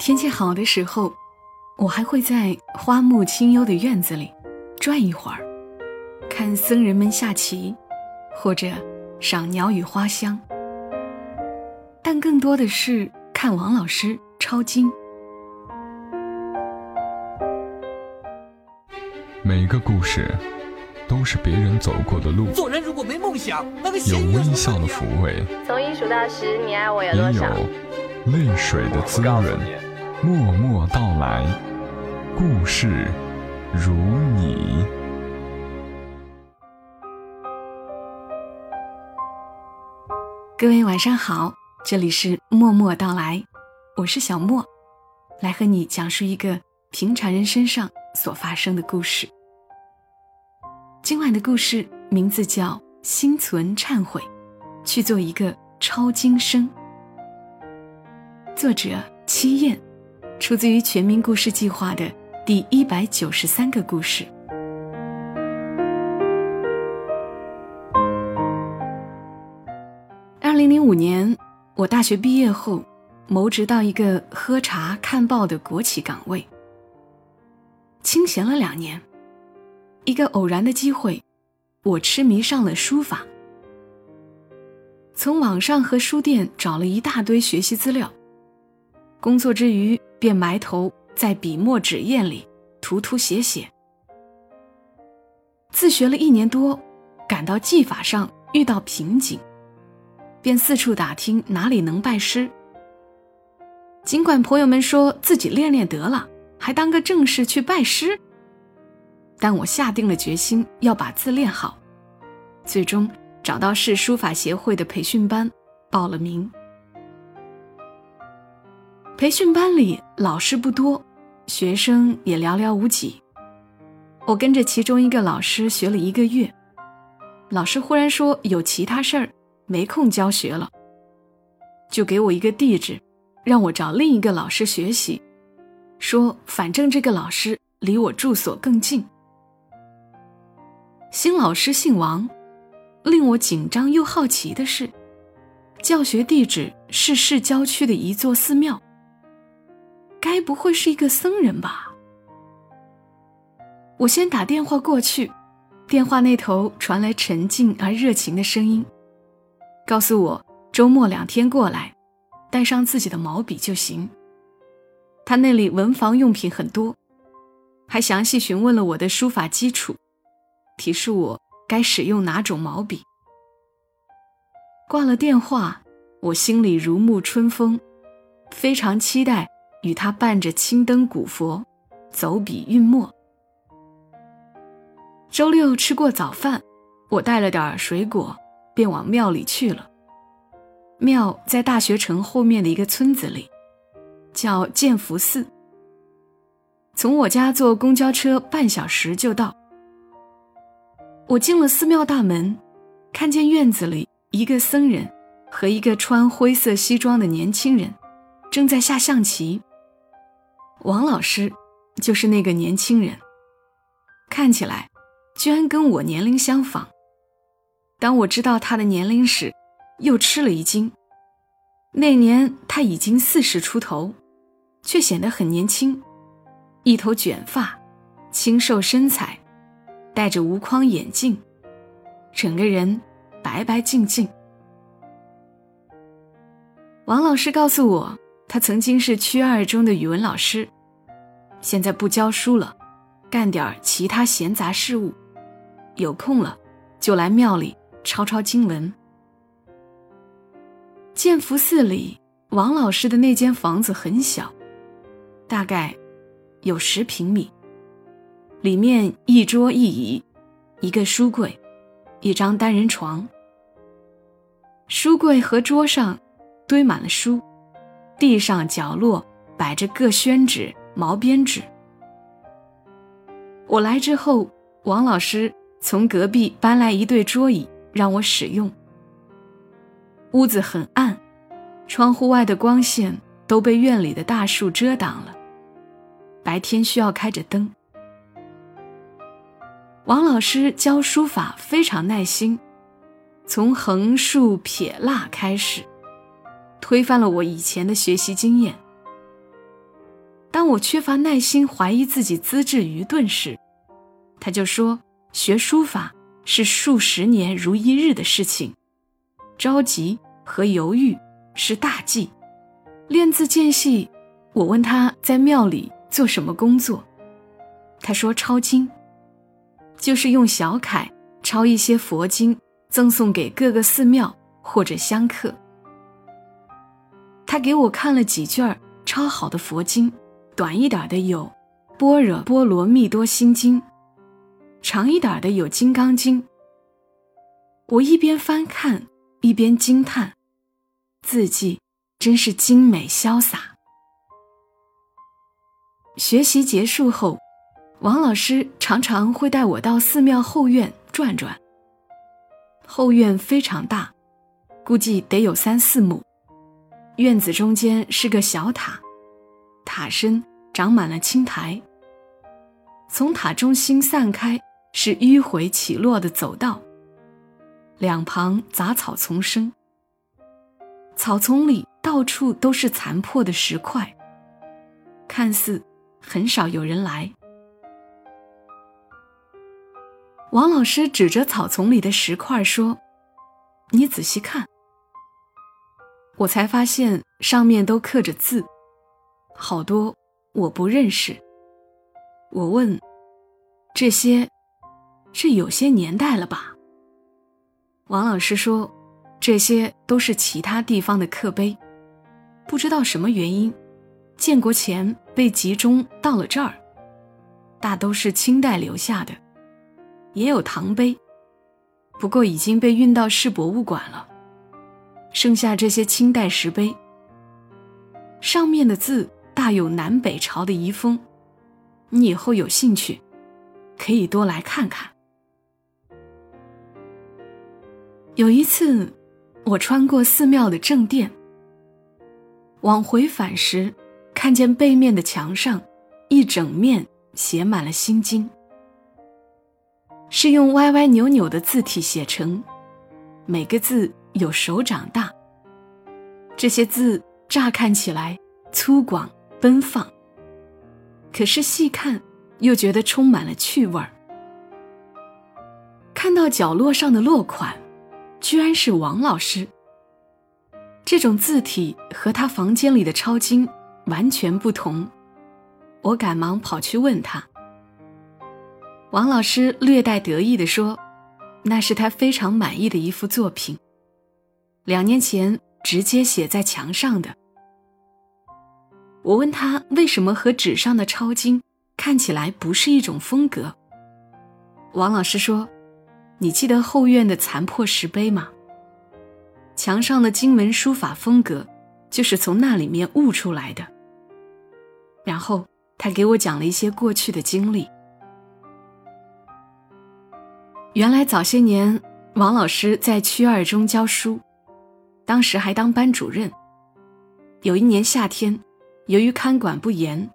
天气好的时候，我还会在花木清幽的院子里转一会儿，看僧人们下棋，或者赏鸟语花香。但更多的是看王老师抄经。每个故事都是别人走过的路，做人如果没梦想，那个有微笑的抚慰，从一数到十，你爱我有多少？也有泪水的滋润。默默到来，故事如你。各位晚上好，这里是默默到来，我是小莫，来和你讲述一个平常人身上所发生的故事。今晚的故事名字叫《心存忏悔，去做一个超今生》，作者七燕。出自于全民故事计划的第一百九十三个故事。二零零五年，我大学毕业后，谋职到一个喝茶看报的国企岗位。清闲了两年，一个偶然的机会，我痴迷上了书法。从网上和书店找了一大堆学习资料，工作之余。便埋头在笔墨纸砚里涂涂写写，自学了一年多，感到技法上遇到瓶颈，便四处打听哪里能拜师。尽管朋友们说自己练练得了，还当个正事去拜师，但我下定了决心要把字练好，最终找到市书法协会的培训班，报了名。培训班里老师不多，学生也寥寥无几。我跟着其中一个老师学了一个月，老师忽然说有其他事儿，没空教学了，就给我一个地址，让我找另一个老师学习，说反正这个老师离我住所更近。新老师姓王，令我紧张又好奇的是，教学地址是市郊区的一座寺庙。该不会是一个僧人吧？我先打电话过去，电话那头传来沉静而热情的声音，告诉我周末两天过来，带上自己的毛笔就行。他那里文房用品很多，还详细询问了我的书法基础，提示我该使用哪种毛笔。挂了电话，我心里如沐春风，非常期待。与他伴着青灯古佛，走笔运墨。周六吃过早饭，我带了点水果，便往庙里去了。庙在大学城后面的一个村子里，叫建福寺。从我家坐公交车半小时就到。我进了寺庙大门，看见院子里一个僧人和一个穿灰色西装的年轻人，正在下象棋。王老师就是那个年轻人，看起来居然跟我年龄相仿。当我知道他的年龄时，又吃了一惊。那年他已经四十出头，却显得很年轻，一头卷发，清瘦身材，戴着无框眼镜，整个人白白净净。王老师告诉我。他曾经是区二中的语文老师，现在不教书了，干点其他闲杂事务。有空了，就来庙里抄抄经文。建福寺里，王老师的那间房子很小，大概有十平米，里面一桌一椅，一个书柜，一张单人床。书柜和桌上堆满了书。地上角落摆着各宣纸、毛边纸。我来之后，王老师从隔壁搬来一对桌椅让我使用。屋子很暗，窗户外的光线都被院里的大树遮挡了，白天需要开着灯。王老师教书法非常耐心，从横竖撇捺开始。推翻了我以前的学习经验。当我缺乏耐心、怀疑自己资质愚钝时，他就说：“学书法是数十年如一日的事情，着急和犹豫是大忌。练字间隙，我问他在庙里做什么工作，他说抄经，就是用小楷抄一些佛经，赠送给各个寺庙或者香客。他给我看了几卷超好的佛经，短一点的有《般若波罗蜜多心经》。长一点的有《金刚经》，我一边翻看一边惊叹，字迹真是精美潇洒。学习结束后，王老师常常会带我到寺庙后院转转。后院非常大，估计得有三四亩。院子中间是个小塔，塔身长满了青苔，从塔中心散开。是迂回起落的走道，两旁杂草丛生。草丛里到处都是残破的石块，看似很少有人来。王老师指着草丛里的石块说：“你仔细看。”我才发现上面都刻着字，好多我不认识。我问：“这些？”是有些年代了吧？王老师说，这些都是其他地方的刻碑，不知道什么原因，建国前被集中到了这儿，大都是清代留下的，也有唐碑，不过已经被运到市博物馆了，剩下这些清代石碑，上面的字大有南北朝的遗风，你以后有兴趣，可以多来看看。有一次，我穿过寺庙的正殿，往回返时，看见背面的墙上，一整面写满了心经，是用歪歪扭扭的字体写成，每个字有手掌大。这些字乍看起来粗犷奔放，可是细看又觉得充满了趣味儿。看到角落上的落款。居然是王老师。这种字体和他房间里的抄经完全不同，我赶忙跑去问他。王老师略带得意地说：“那是他非常满意的一幅作品，两年前直接写在墙上的。”我问他为什么和纸上的抄经看起来不是一种风格。王老师说。你记得后院的残破石碑吗？墙上的经文书法风格，就是从那里面悟出来的。然后他给我讲了一些过去的经历。原来早些年，王老师在区二中教书，当时还当班主任。有一年夏天，由于看管不严，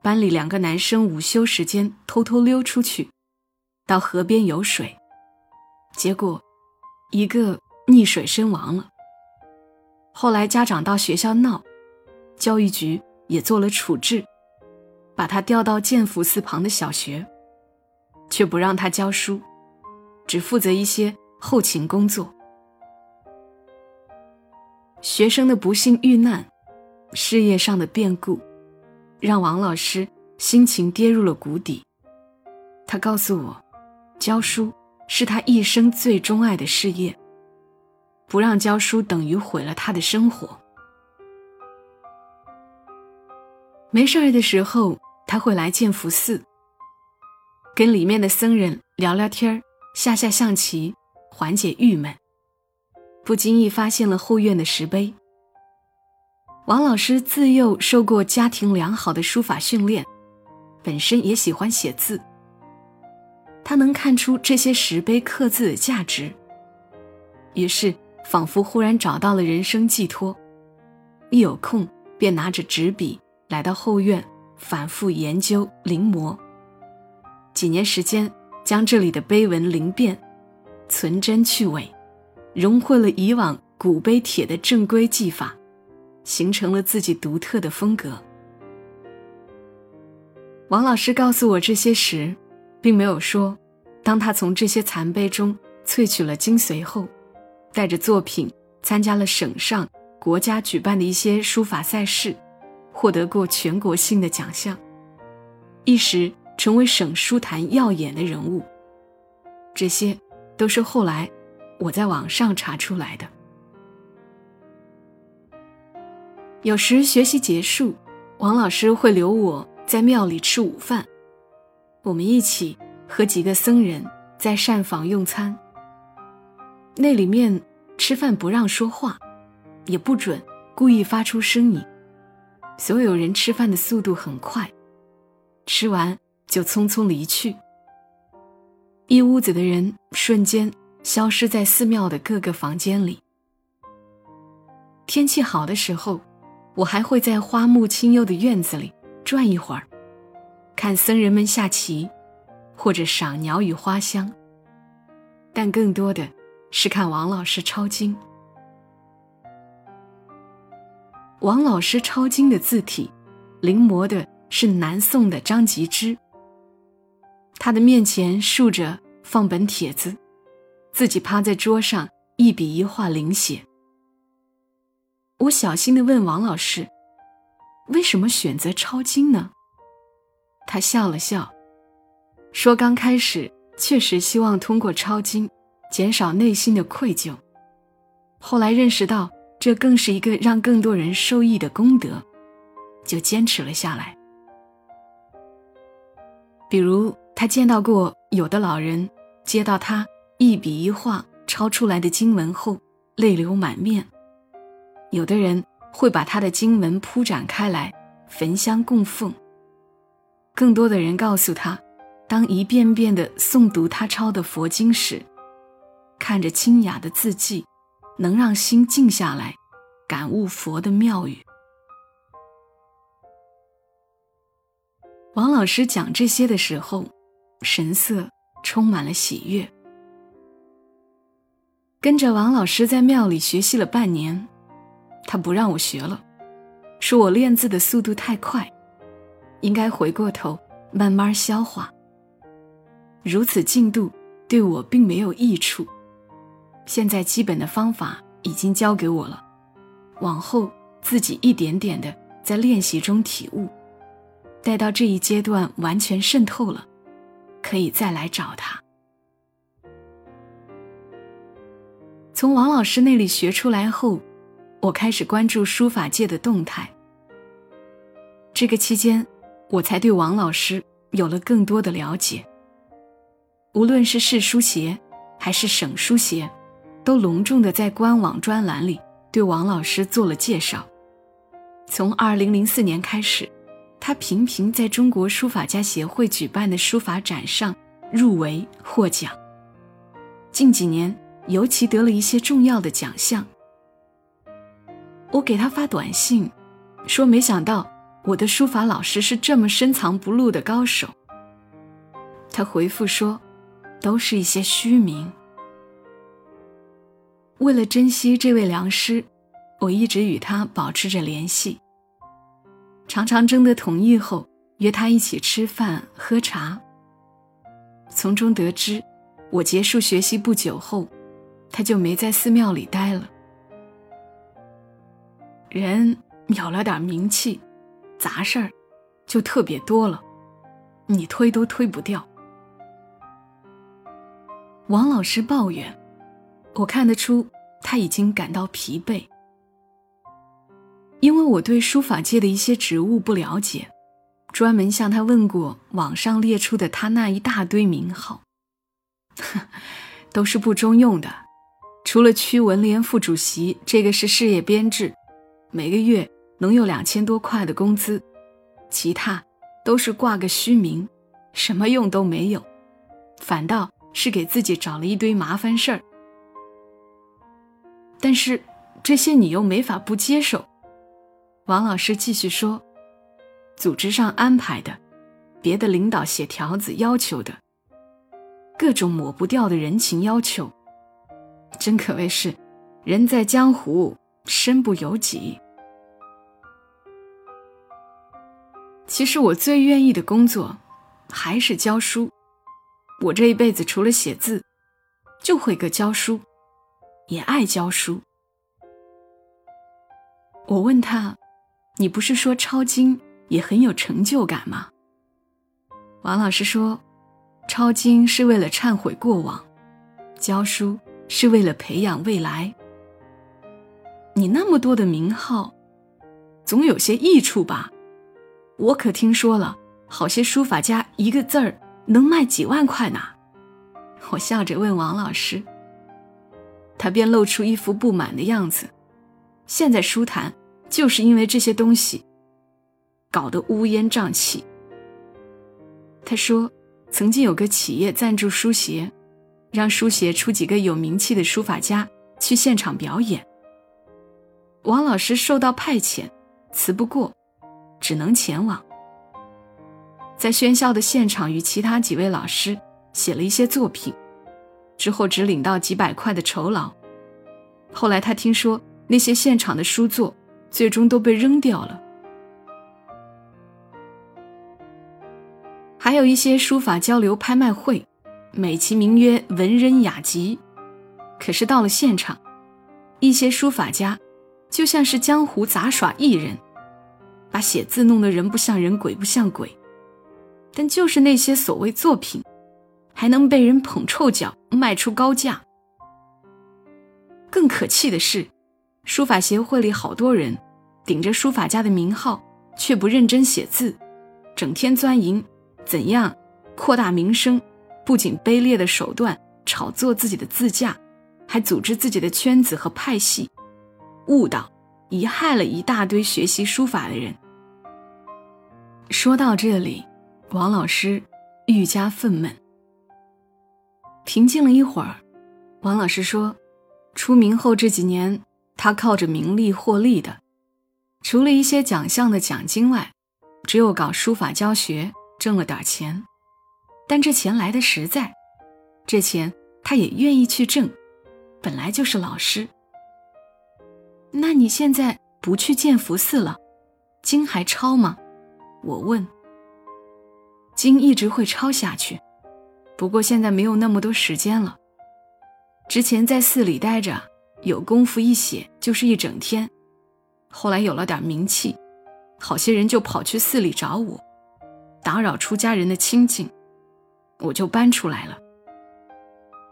班里两个男生午休时间偷偷溜出去，到河边游水。结果，一个溺水身亡了。后来家长到学校闹，教育局也做了处置，把他调到建福寺旁的小学，却不让他教书，只负责一些后勤工作。学生的不幸遇难，事业上的变故，让王老师心情跌入了谷底。他告诉我，教书。是他一生最钟爱的事业。不让教书等于毁了他的生活。没事儿的时候，他会来建福寺，跟里面的僧人聊聊天儿，下下象棋，缓解郁闷。不经意发现了后院的石碑。王老师自幼受过家庭良好的书法训练，本身也喜欢写字。他能看出这些石碑刻字的价值，于是仿佛忽然找到了人生寄托，一有空便拿着纸笔来到后院，反复研究临摹。几年时间，将这里的碑文灵变，存真去伪，融汇了以往古碑帖的正规技法，形成了自己独特的风格。王老师告诉我这些时，并没有说，当他从这些残碑中萃取了精髓后，带着作品参加了省上、国家举办的一些书法赛事，获得过全国性的奖项，一时成为省书坛耀眼的人物。这些都是后来我在网上查出来的。有时学习结束，王老师会留我。在庙里吃午饭，我们一起和几个僧人在膳房用餐。那里面吃饭不让说话，也不准故意发出声音。所有人吃饭的速度很快，吃完就匆匆离去。一屋子的人瞬间消失在寺庙的各个房间里。天气好的时候，我还会在花木清幽的院子里。转一会儿，看僧人们下棋，或者赏鸟语花香。但更多的是看王老师抄经。王老师抄经的字体，临摹的是南宋的张吉之。他的面前竖着放本帖子，自己趴在桌上一笔一画临写。我小心的问王老师。为什么选择抄经呢？他笑了笑，说：“刚开始确实希望通过抄经减少内心的愧疚，后来认识到这更是一个让更多人受益的功德，就坚持了下来。比如，他见到过有的老人接到他一笔一画抄出来的经文后泪流满面，有的人。”会把他的经文铺展开来，焚香供奉。更多的人告诉他，当一遍遍的诵读他抄的佛经时，看着清雅的字迹，能让心静下来，感悟佛的妙语。王老师讲这些的时候，神色充满了喜悦。跟着王老师在庙里学习了半年。他不让我学了，说我练字的速度太快，应该回过头慢慢消化。如此进度对我并没有益处。现在基本的方法已经教给我了，往后自己一点点的在练习中体悟，待到这一阶段完全渗透了，可以再来找他。从王老师那里学出来后。我开始关注书法界的动态。这个期间，我才对王老师有了更多的了解。无论是市书协还是省书协，都隆重的在官网专栏里对王老师做了介绍。从2004年开始，他频频在中国书法家协会举办的书法展上入围获奖。近几年，尤其得了一些重要的奖项。我给他发短信，说没想到我的书法老师是这么深藏不露的高手。他回复说，都是一些虚名。为了珍惜这位良师，我一直与他保持着联系，常常征得同意后约他一起吃饭喝茶。从中得知，我结束学习不久后，他就没在寺庙里待了。人有了点名气，杂事儿就特别多了，你推都推不掉。王老师抱怨，我看得出他已经感到疲惫，因为我对书法界的一些职务不了解，专门向他问过网上列出的他那一大堆名号，都是不中用的，除了区文联副主席，这个是事业编制。每个月能有两千多块的工资，其他都是挂个虚名，什么用都没有，反倒是给自己找了一堆麻烦事儿。但是这些你又没法不接受。王老师继续说：“组织上安排的，别的领导写条子要求的，各种抹不掉的人情要求，真可谓是人在江湖。”身不由己。其实我最愿意的工作还是教书。我这一辈子除了写字，就会个教书，也爱教书。我问他：“你不是说抄经也很有成就感吗？”王老师说：“抄经是为了忏悔过往，教书是为了培养未来。你那么多的名号，总有些益处吧？我可听说了，好些书法家一个字儿能卖几万块呢。”我笑着问王老师，他便露出一副不满的样子。现在书坛。就是因为这些东西，搞得乌烟瘴气。他说，曾经有个企业赞助书协，让书协出几个有名气的书法家去现场表演。王老师受到派遣，辞不过，只能前往。在喧嚣的现场，与其他几位老师写了一些作品，之后只领到几百块的酬劳。后来他听说那些现场的书作。最终都被扔掉了。还有一些书法交流拍卖会，美其名曰“文人雅集”，可是到了现场，一些书法家就像是江湖杂耍艺人，把写字弄得人不像人，鬼不像鬼。但就是那些所谓作品，还能被人捧臭脚，卖出高价。更可气的是。书法协会里好多人，顶着书法家的名号，却不认真写字，整天钻营，怎样扩大名声？不仅卑劣的手段炒作自己的字价，还组织自己的圈子和派系，误导、贻害了一大堆学习书法的人。说到这里，王老师愈加愤懑。平静了一会儿，王老师说：“出名后这几年。”他靠着名利获利的，除了一些奖项的奖金外，只有搞书法教学挣了点钱。但这钱来的实在，这钱他也愿意去挣，本来就是老师。那你现在不去建福寺了，经还抄吗？我问。经一直会抄下去，不过现在没有那么多时间了。之前在寺里待着。有功夫一写就是一整天，后来有了点名气，好些人就跑去寺里找我，打扰出家人的清静，我就搬出来了。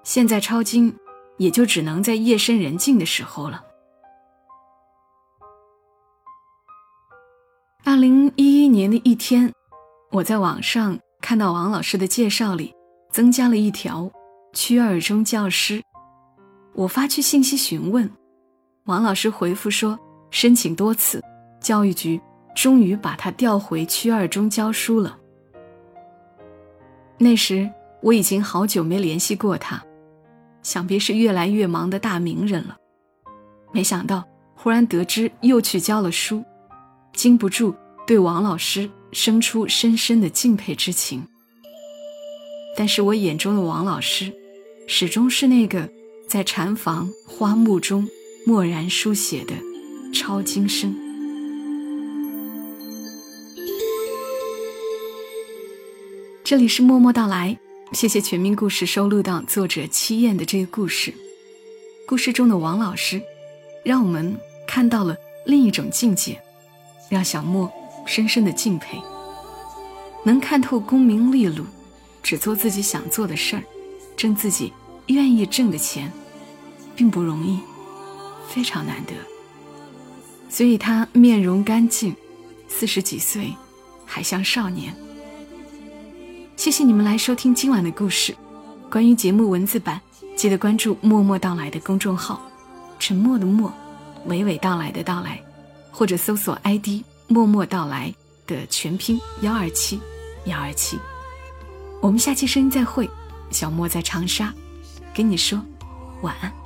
现在抄经也就只能在夜深人静的时候了。二零一一年的一天，我在网上看到王老师的介绍里增加了一条“区二中教师”。我发去信息询问，王老师回复说申请多次，教育局终于把他调回区二中教书了。那时我已经好久没联系过他，想必是越来越忙的大名人了。没想到忽然得知又去教了书，禁不住对王老师生出深深的敬佩之情。但是我眼中的王老师，始终是那个。在禅房花木中默然书写的抄经生。这里是默默到来，谢谢全民故事收录到作者七燕的这个故事。故事中的王老师，让我们看到了另一种境界，让小莫深深的敬佩。能看透功名利禄，只做自己想做的事儿，挣自己。愿意挣的钱，并不容易，非常难得。所以他面容干净，四十几岁，还像少年。谢谢你们来收听今晚的故事。关于节目文字版，记得关注“默默到来”的公众号，沉默的默，娓娓道来的到来，或者搜索 ID“ 默默到来”的全拼幺二七幺二七。我们下期声音再会，小莫在长沙。跟你说晚安。